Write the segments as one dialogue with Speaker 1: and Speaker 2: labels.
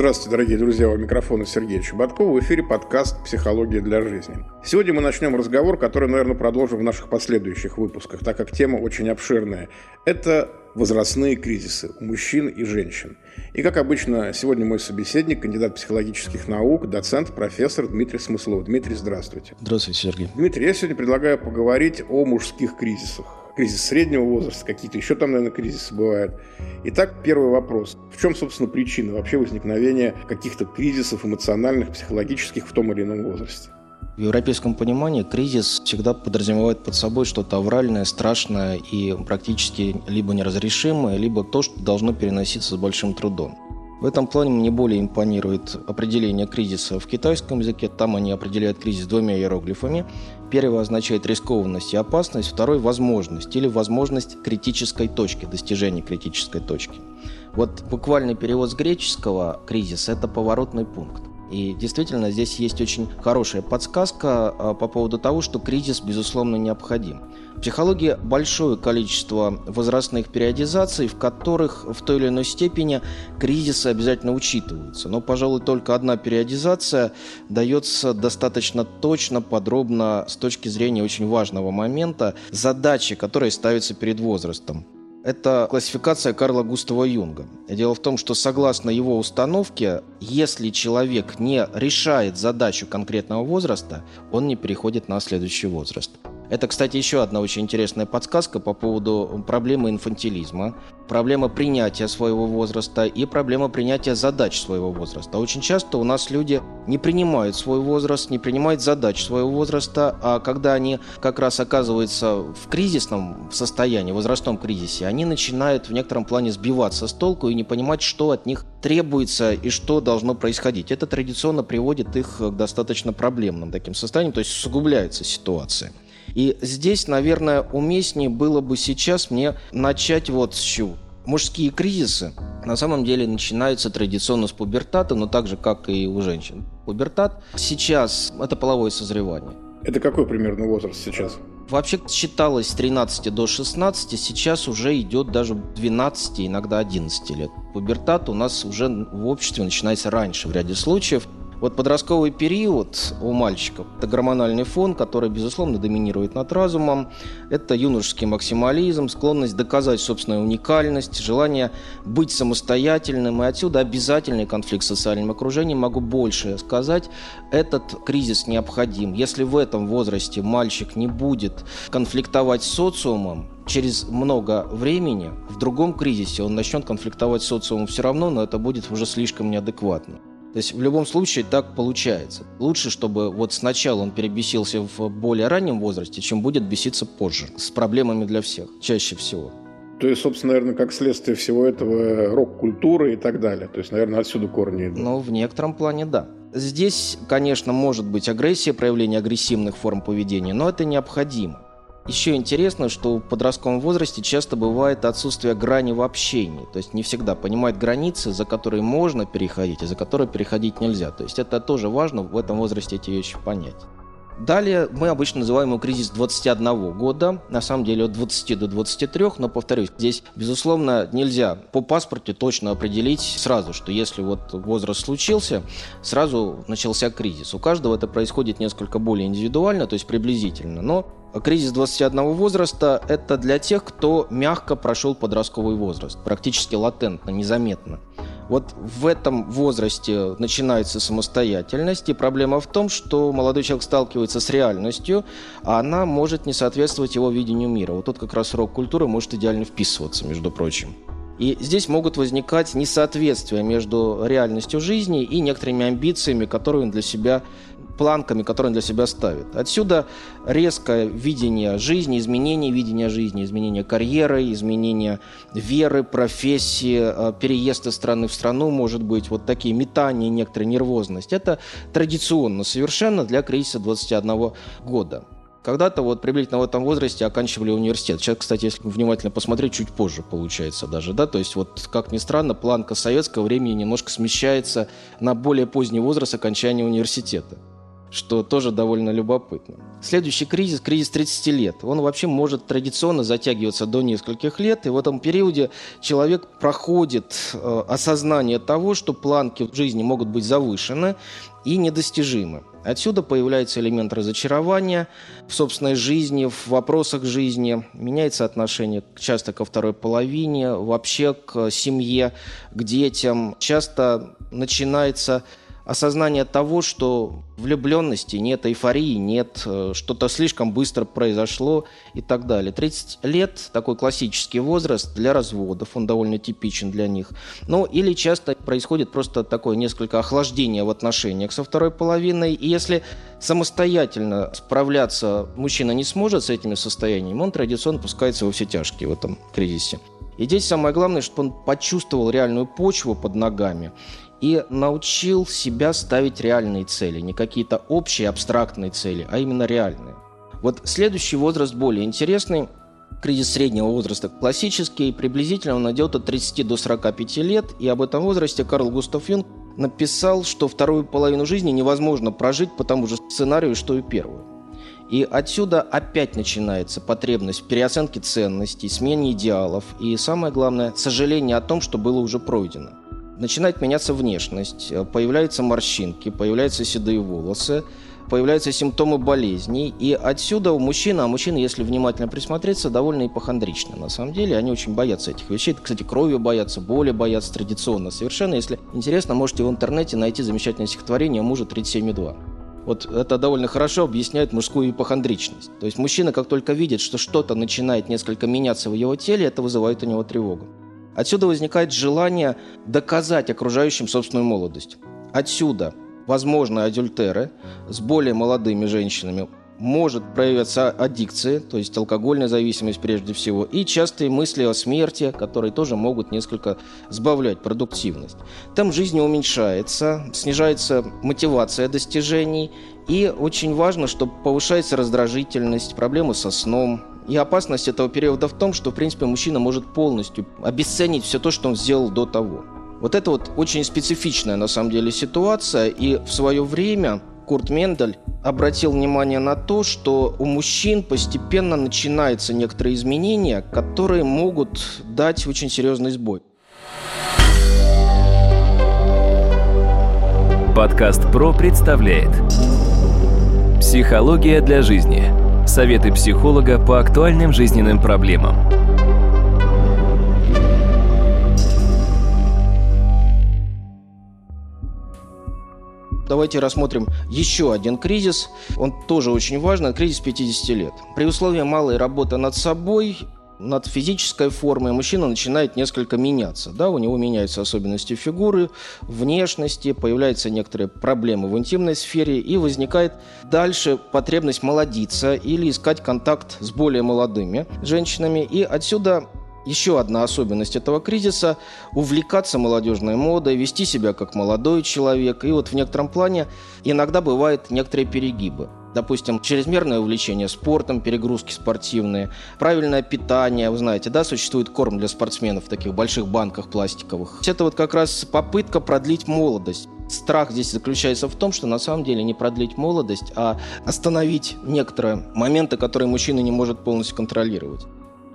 Speaker 1: Здравствуйте, дорогие друзья, у микрофона Сергей Чеботков. В эфире подкаст «Психология для жизни». Сегодня мы начнем разговор, который, наверное, продолжим в наших последующих выпусках, так как тема очень обширная. Это возрастные кризисы у мужчин и женщин. И, как обычно, сегодня мой собеседник, кандидат психологических наук, доцент, профессор Дмитрий Смыслов. Дмитрий, здравствуйте.
Speaker 2: Здравствуйте, Сергей.
Speaker 1: Дмитрий, я сегодня предлагаю поговорить о мужских кризисах кризис среднего возраста, какие-то еще там, наверное, кризисы бывают. Итак, первый вопрос. В чем, собственно, причина вообще возникновения каких-то кризисов эмоциональных, психологических в том или ином возрасте?
Speaker 2: В европейском понимании кризис всегда подразумевает под собой что-то авральное, страшное и практически либо неразрешимое, либо то, что должно переноситься с большим трудом. В этом плане мне более импонирует определение кризиса в китайском языке. Там они определяют кризис двумя иероглифами. Первый означает рискованность и опасность, второй – возможность или возможность критической точки, достижения критической точки. Вот буквальный перевод с греческого «кризис» – это поворотный пункт. И действительно, здесь есть очень хорошая подсказка а, по поводу того, что кризис, безусловно, необходим. В психологии большое количество возрастных периодизаций, в которых в той или иной степени кризисы обязательно учитываются. Но, пожалуй, только одна периодизация дается достаточно точно, подробно с точки зрения очень важного момента задачи, которая ставится перед возрастом. Это классификация Карла Густава Юнга. Дело в том, что согласно его установке, если человек не решает задачу конкретного возраста, он не переходит на следующий возраст. Это, кстати, еще одна очень интересная подсказка по поводу проблемы инфантилизма, проблема принятия своего возраста и проблема принятия задач своего возраста. Очень часто у нас люди не принимают свой возраст, не принимают задач своего возраста, а когда они как раз оказываются в кризисном состоянии, возрастном кризисе, они начинают в некотором плане сбиваться с толку и не понимать, что от них требуется и что должно происходить. Это традиционно приводит их к достаточно проблемным таким состояниям, то есть усугубляется ситуация. И здесь, наверное, уместнее было бы сейчас мне начать вот с чего. Мужские кризисы на самом деле начинаются традиционно с пубертата, но так же, как и у женщин. Пубертат сейчас – это половое созревание.
Speaker 1: Это какой примерно возраст сейчас?
Speaker 2: Вообще считалось с 13 до 16, сейчас уже идет даже 12, иногда 11 лет. Пубертат у нас уже в обществе начинается раньше в ряде случаев. Вот подростковый период у мальчиков – это гормональный фон, который, безусловно, доминирует над разумом. Это юношеский максимализм, склонность доказать собственную уникальность, желание быть самостоятельным. И отсюда обязательный конфликт с социальным окружением. Могу больше сказать, этот кризис необходим. Если в этом возрасте мальчик не будет конфликтовать с социумом, через много времени в другом кризисе он начнет конфликтовать с социумом все равно, но это будет уже слишком неадекватно. То есть в любом случае так получается. Лучше, чтобы вот сначала он перебесился в более раннем возрасте, чем будет беситься позже. С проблемами для всех, чаще всего.
Speaker 1: То есть, собственно, наверное, как следствие всего этого рок-культуры и так далее. То есть, наверное, отсюда корни идут.
Speaker 2: Ну, в некотором плане да. Здесь, конечно, может быть агрессия, проявление агрессивных форм поведения, но это необходимо. Еще интересно, что в подростковом возрасте часто бывает отсутствие грани в общении. То есть не всегда понимают границы, за которые можно переходить, и за которые переходить нельзя. То есть это тоже важно в этом возрасте эти вещи понять. Далее мы обычно называем его кризис 21 года, на самом деле от 20 до 23, но, повторюсь, здесь, безусловно, нельзя по паспорту точно определить сразу, что если вот возраст случился, сразу начался кризис. У каждого это происходит несколько более индивидуально, то есть приблизительно, но Кризис 21 возраста – это для тех, кто мягко прошел подростковый возраст, практически латентно, незаметно. Вот в этом возрасте начинается самостоятельность, и проблема в том, что молодой человек сталкивается с реальностью, а она может не соответствовать его видению мира. Вот тут как раз рок-культура может идеально вписываться, между прочим. И здесь могут возникать несоответствия между реальностью жизни и некоторыми амбициями, которые он для себя планками, которые он для себя ставит. Отсюда резкое видение жизни, изменение видения жизни, изменение карьеры, изменение веры, профессии, э, переезд из страны в страну, может быть, вот такие метания, некоторая нервозность. Это традиционно совершенно для кризиса 21 года. когда-то вот приблизительно в этом возрасте оканчивали университет. Сейчас, кстати, если внимательно посмотреть, чуть позже получается даже, да, то есть вот, как ни странно, планка советского времени немножко смещается на более поздний возраст окончания университета что тоже довольно любопытно. Следующий кризис – кризис 30 лет. Он вообще может традиционно затягиваться до нескольких лет, и в этом периоде человек проходит э, осознание того, что планки в жизни могут быть завышены и недостижимы. Отсюда появляется элемент разочарования в собственной жизни, в вопросах жизни. Меняется отношение часто ко второй половине, вообще к семье, к детям. Часто начинается осознание того, что влюбленности нет, эйфории нет, э, что-то слишком быстро произошло и так далее. 30 лет – такой классический возраст для разводов, он довольно типичен для них. Ну, или часто происходит просто такое несколько охлаждение в отношениях со второй половиной, и если самостоятельно справляться мужчина не сможет с этими состояниями, он традиционно пускается во все тяжкие в этом кризисе. И здесь самое главное, чтобы он почувствовал реальную почву под ногами и научил себя ставить реальные цели, не какие-то общие абстрактные цели, а именно реальные. Вот следующий возраст более интересный, кризис среднего возраста классический, приблизительно он идет от 30 до 45 лет, и об этом возрасте Карл Густав Юнг написал, что вторую половину жизни невозможно прожить по тому же сценарию, что и первую. И отсюда опять начинается потребность в переоценке ценностей, смене идеалов. И, самое главное, сожаление о том, что было уже пройдено начинает меняться внешность, э, появляются морщинки, появляются седые волосы, появляются симптомы болезней. И отсюда у мужчины, а мужчины, если внимательно присмотреться, довольно ипохондричны. На самом деле они очень боятся этих вещей. Кстати, крови боятся, боли боятся традиционно совершенно. Если интересно, можете в интернете найти замечательное стихотворение «Мужа 37,2». Вот это довольно хорошо объясняет мужскую ипохондричность. То есть мужчина, как только видит, что что-то начинает несколько меняться в его теле, это вызывает у него тревогу. Отсюда возникает желание доказать окружающим собственную молодость. Отсюда возможны адюльтеры с более молодыми женщинами, может проявиться аддикция, то есть алкогольная зависимость прежде всего, и частые мысли о смерти, которые тоже могут несколько сбавлять продуктивность. Там жизнь уменьшается, снижается мотивация достижений, и очень важно, что повышается раздражительность, проблемы со сном, и опасность этого периода в том, что, в принципе, мужчина может полностью обесценить все то, что он сделал до того. Вот это вот очень специфичная, на самом деле, ситуация. И в свое время Курт Мендель обратил внимание на то, что у мужчин постепенно начинаются некоторые изменения, которые могут дать очень серьезный сбой.
Speaker 3: Подкаст ПРО представляет Психология для жизни – Советы психолога по актуальным жизненным проблемам.
Speaker 2: Давайте рассмотрим еще один кризис. Он тоже очень важный. Кризис 50 лет. При условии малой работы над собой над физической формой мужчина начинает несколько меняться. Да? У него меняются особенности фигуры, внешности, появляются некоторые проблемы в интимной сфере и возникает дальше потребность молодиться или искать контакт с более молодыми женщинами. И отсюда еще одна особенность этого кризиса – увлекаться молодежной модой, вести себя как молодой человек. И вот в некотором плане иногда бывают некоторые перегибы. Допустим, чрезмерное увлечение спортом, перегрузки спортивные, правильное питание, вы знаете, да, существует корм для спортсменов в таких больших банках пластиковых. Это вот как раз попытка продлить молодость. Страх здесь заключается в том, что на самом деле не продлить молодость, а остановить некоторые моменты, которые мужчина не может полностью контролировать.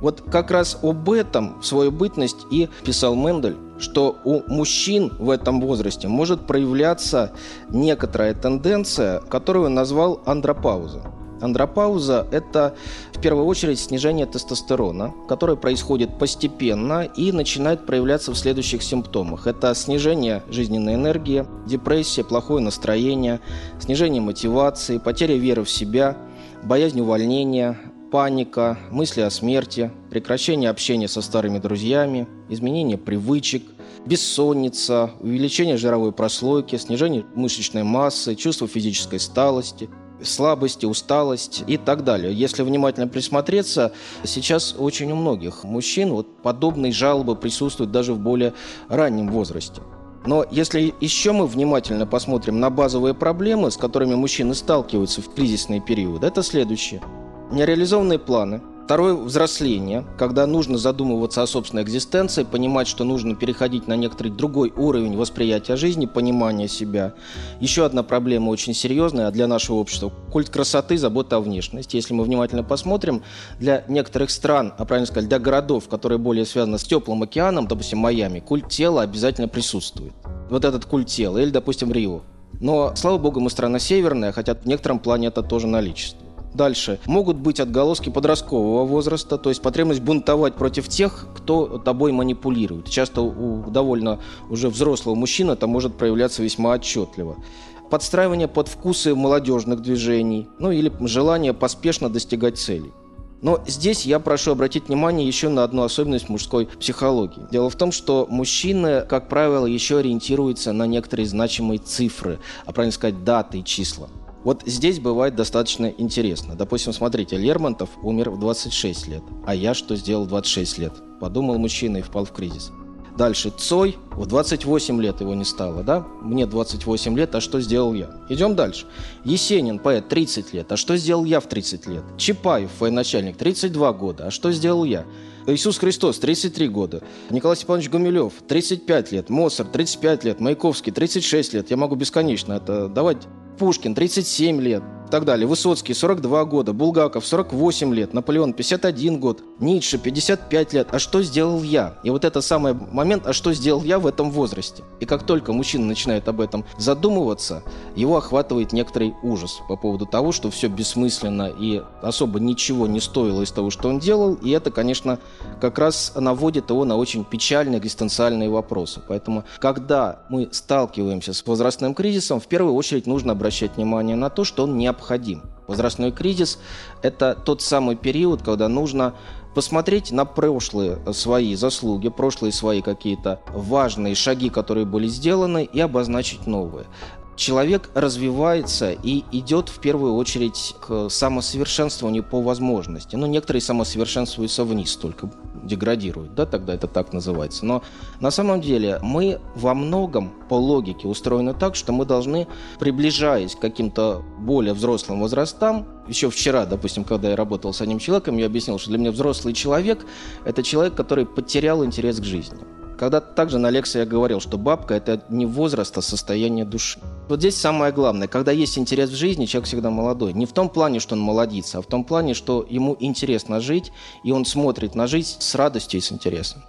Speaker 2: Вот как раз об этом в свою бытность и писал Мендель, что у мужчин в этом возрасте может проявляться некоторая тенденция, которую он назвал андропауза. Андропауза – это в первую очередь снижение тестостерона, которое происходит постепенно и начинает проявляться в следующих симптомах. Это снижение жизненной энергии, депрессия, плохое настроение, снижение мотивации, потеря веры в себя, боязнь увольнения, паника, мысли о смерти, прекращение общения со старыми друзьями, изменение привычек, бессонница, увеличение жировой прослойки, снижение мышечной массы, чувство физической сталости, слабости, усталость и так далее. Если внимательно присмотреться, сейчас очень у многих мужчин вот подобные жалобы присутствуют даже в более раннем возрасте. Но если еще мы внимательно посмотрим на базовые проблемы, с которыми мужчины сталкиваются в кризисные периоды, это следующее. Нереализованные планы – Второе – взросление, когда нужно задумываться о собственной экзистенции, понимать, что нужно переходить на некоторый другой уровень восприятия жизни, понимания себя. Еще одна проблема очень серьезная для нашего общества – культ красоты, забота о внешности. Если мы внимательно посмотрим, для некоторых стран, а правильно сказать, для городов, которые более связаны с теплым океаном, допустим, Майами, культ тела обязательно присутствует. Вот этот культ тела. Или, допустим, Рио. Но, слава богу, мы страна северная, хотя в некотором плане это тоже наличествует. Дальше. Могут быть отголоски подросткового возраста, то есть потребность бунтовать против тех, кто тобой манипулирует. Часто у довольно уже взрослого мужчины это может проявляться весьма отчетливо подстраивание под вкусы молодежных движений, ну или желание поспешно достигать целей. Но здесь я прошу обратить внимание еще на одну особенность мужской психологии. Дело в том, что мужчины, как правило, еще ориентируются на некоторые значимые цифры, а правильно сказать, даты и числа. Вот здесь бывает достаточно интересно. Допустим, смотрите, Лермонтов умер в 26 лет, а я что сделал в 26 лет? Подумал мужчина и впал в кризис. Дальше Цой, в 28 лет его не стало, да? Мне 28 лет, а что сделал я? Идем дальше. Есенин, поэт, 30 лет, а что сделал я в 30 лет? Чапаев, военачальник, 32 года, а что сделал я? Иисус Христос, 33 года. Николай Степанович Гумилев, 35 лет. Моцарт, 35 лет. Маяковский, 36 лет. Я могу бесконечно это давать Пушкин 37 лет так далее. Высоцкий 42 года, Булгаков 48 лет, Наполеон 51 год, Ницше 55 лет. А что сделал я? И вот это самый момент, а что сделал я в этом возрасте? И как только мужчина начинает об этом задумываться, его охватывает некоторый ужас по поводу того, что все бессмысленно и особо ничего не стоило из того, что он делал. И это, конечно, как раз наводит его на очень печальные экзистенциальные вопросы. Поэтому, когда мы сталкиваемся с возрастным кризисом, в первую очередь нужно обращать внимание на то, что он не необходим. Возрастной кризис – это тот самый период, когда нужно посмотреть на прошлые свои заслуги, прошлые свои какие-то важные шаги, которые были сделаны, и обозначить новые человек развивается и идет в первую очередь к самосовершенствованию по возможности. Но ну, некоторые самосовершенствуются вниз только, деградируют, да, тогда это так называется. Но на самом деле мы во многом по логике устроены так, что мы должны, приближаясь к каким-то более взрослым возрастам, еще вчера, допустим, когда я работал с одним человеком, я объяснил, что для меня взрослый человек – это человек, который потерял интерес к жизни. Когда также на лекции я говорил, что бабка – это не возраст, а состояние души. Вот здесь самое главное. Когда есть интерес в жизни, человек всегда молодой. Не в том плане, что он молодится, а в том плане, что ему интересно жить, и он смотрит на жизнь с радостью и с интересом.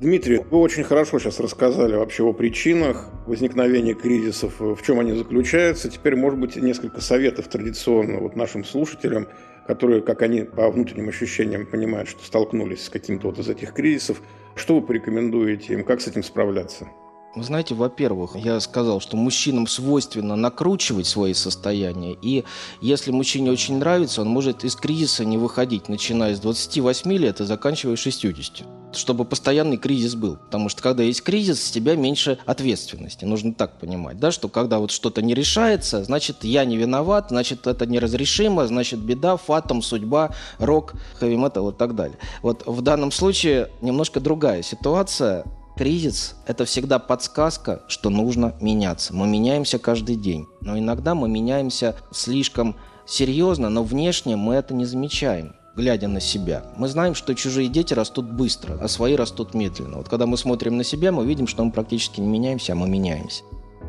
Speaker 1: Дмитрий, вы очень хорошо сейчас рассказали вообще о причинах возникновения кризисов, в чем они заключаются. Теперь, может быть, несколько советов традиционно вот нашим слушателям, которые, как они по внутренним ощущениям понимают, что столкнулись с каким-то вот из этих кризисов, что вы порекомендуете им, как с этим справляться?
Speaker 2: Вы знаете, во-первых, я сказал, что мужчинам свойственно накручивать свои состояния, и если мужчине очень нравится, он может из кризиса не выходить, начиная с 28 лет и заканчивая 60 чтобы постоянный кризис был. Потому что когда есть кризис, с тебя меньше ответственности. Нужно так понимать, да, что когда вот что-то не решается, значит, я не виноват, значит, это неразрешимо, значит, беда, фатом, судьба, рок, хэви метал и так далее. Вот в данном случае немножко другая ситуация. Кризис – это всегда подсказка, что нужно меняться. Мы меняемся каждый день, но иногда мы меняемся слишком серьезно, но внешне мы это не замечаем глядя на себя. Мы знаем, что чужие дети растут быстро, а свои растут медленно. Вот когда мы смотрим на себя, мы видим, что мы практически не меняемся, а мы меняемся.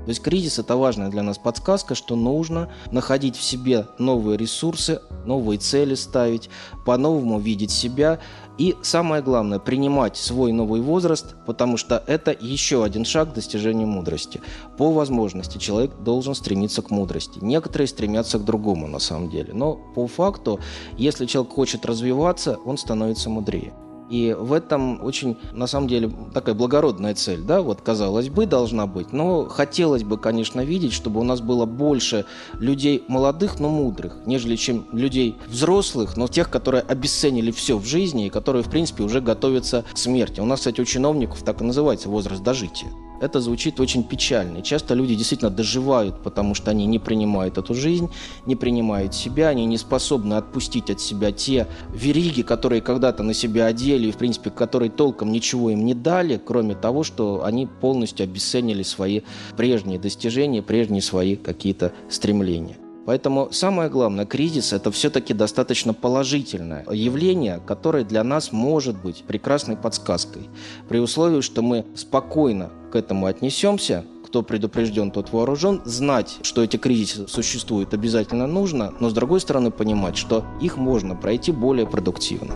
Speaker 2: То есть кризис – это важная для нас подсказка, что нужно находить в себе новые ресурсы, новые цели ставить, по-новому видеть себя и, самое главное, принимать свой новый возраст, потому что это еще один шаг к достижению мудрости. По возможности человек должен стремиться к мудрости. Некоторые стремятся к другому на самом деле. Но по факту, если человек хочет развиваться, он становится мудрее. И в этом очень, на самом деле, такая благородная цель, да, вот казалось бы, должна быть. Но хотелось бы, конечно, видеть, чтобы у нас было больше людей молодых, но мудрых, нежели чем людей взрослых, но тех, которые обесценили все в жизни и которые, в принципе, уже готовятся к смерти. У нас, кстати, у чиновников так и называется возраст дожития. Это звучит очень печально. Часто люди действительно доживают, потому что они не принимают эту жизнь, не принимают себя, они не способны отпустить от себя те вериги, которые когда-то на себя одели, и, в принципе, которые толком ничего им не дали, кроме того, что они полностью обесценили свои прежние достижения, прежние свои какие-то стремления. Поэтому самое главное, кризис – это все-таки достаточно положительное явление, которое для нас может быть прекрасной подсказкой. При условии, что мы спокойно к этому отнесемся, кто предупрежден, тот вооружен. Знать, что эти кризисы существуют, обязательно нужно, но с другой стороны понимать, что их можно пройти более продуктивно.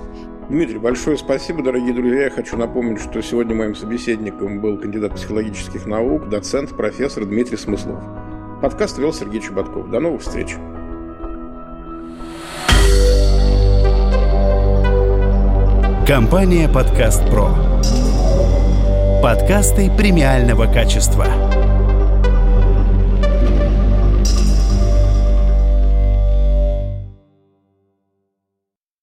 Speaker 1: Дмитрий, большое спасибо, дорогие друзья. Я хочу напомнить, что сегодня моим собеседником был кандидат психологических наук, доцент, профессор Дмитрий Смыслов. Подкаст вел Сергей Чеботков. До новых встреч.
Speaker 4: Компания «Подкаст Про». Подкасты премиального качества.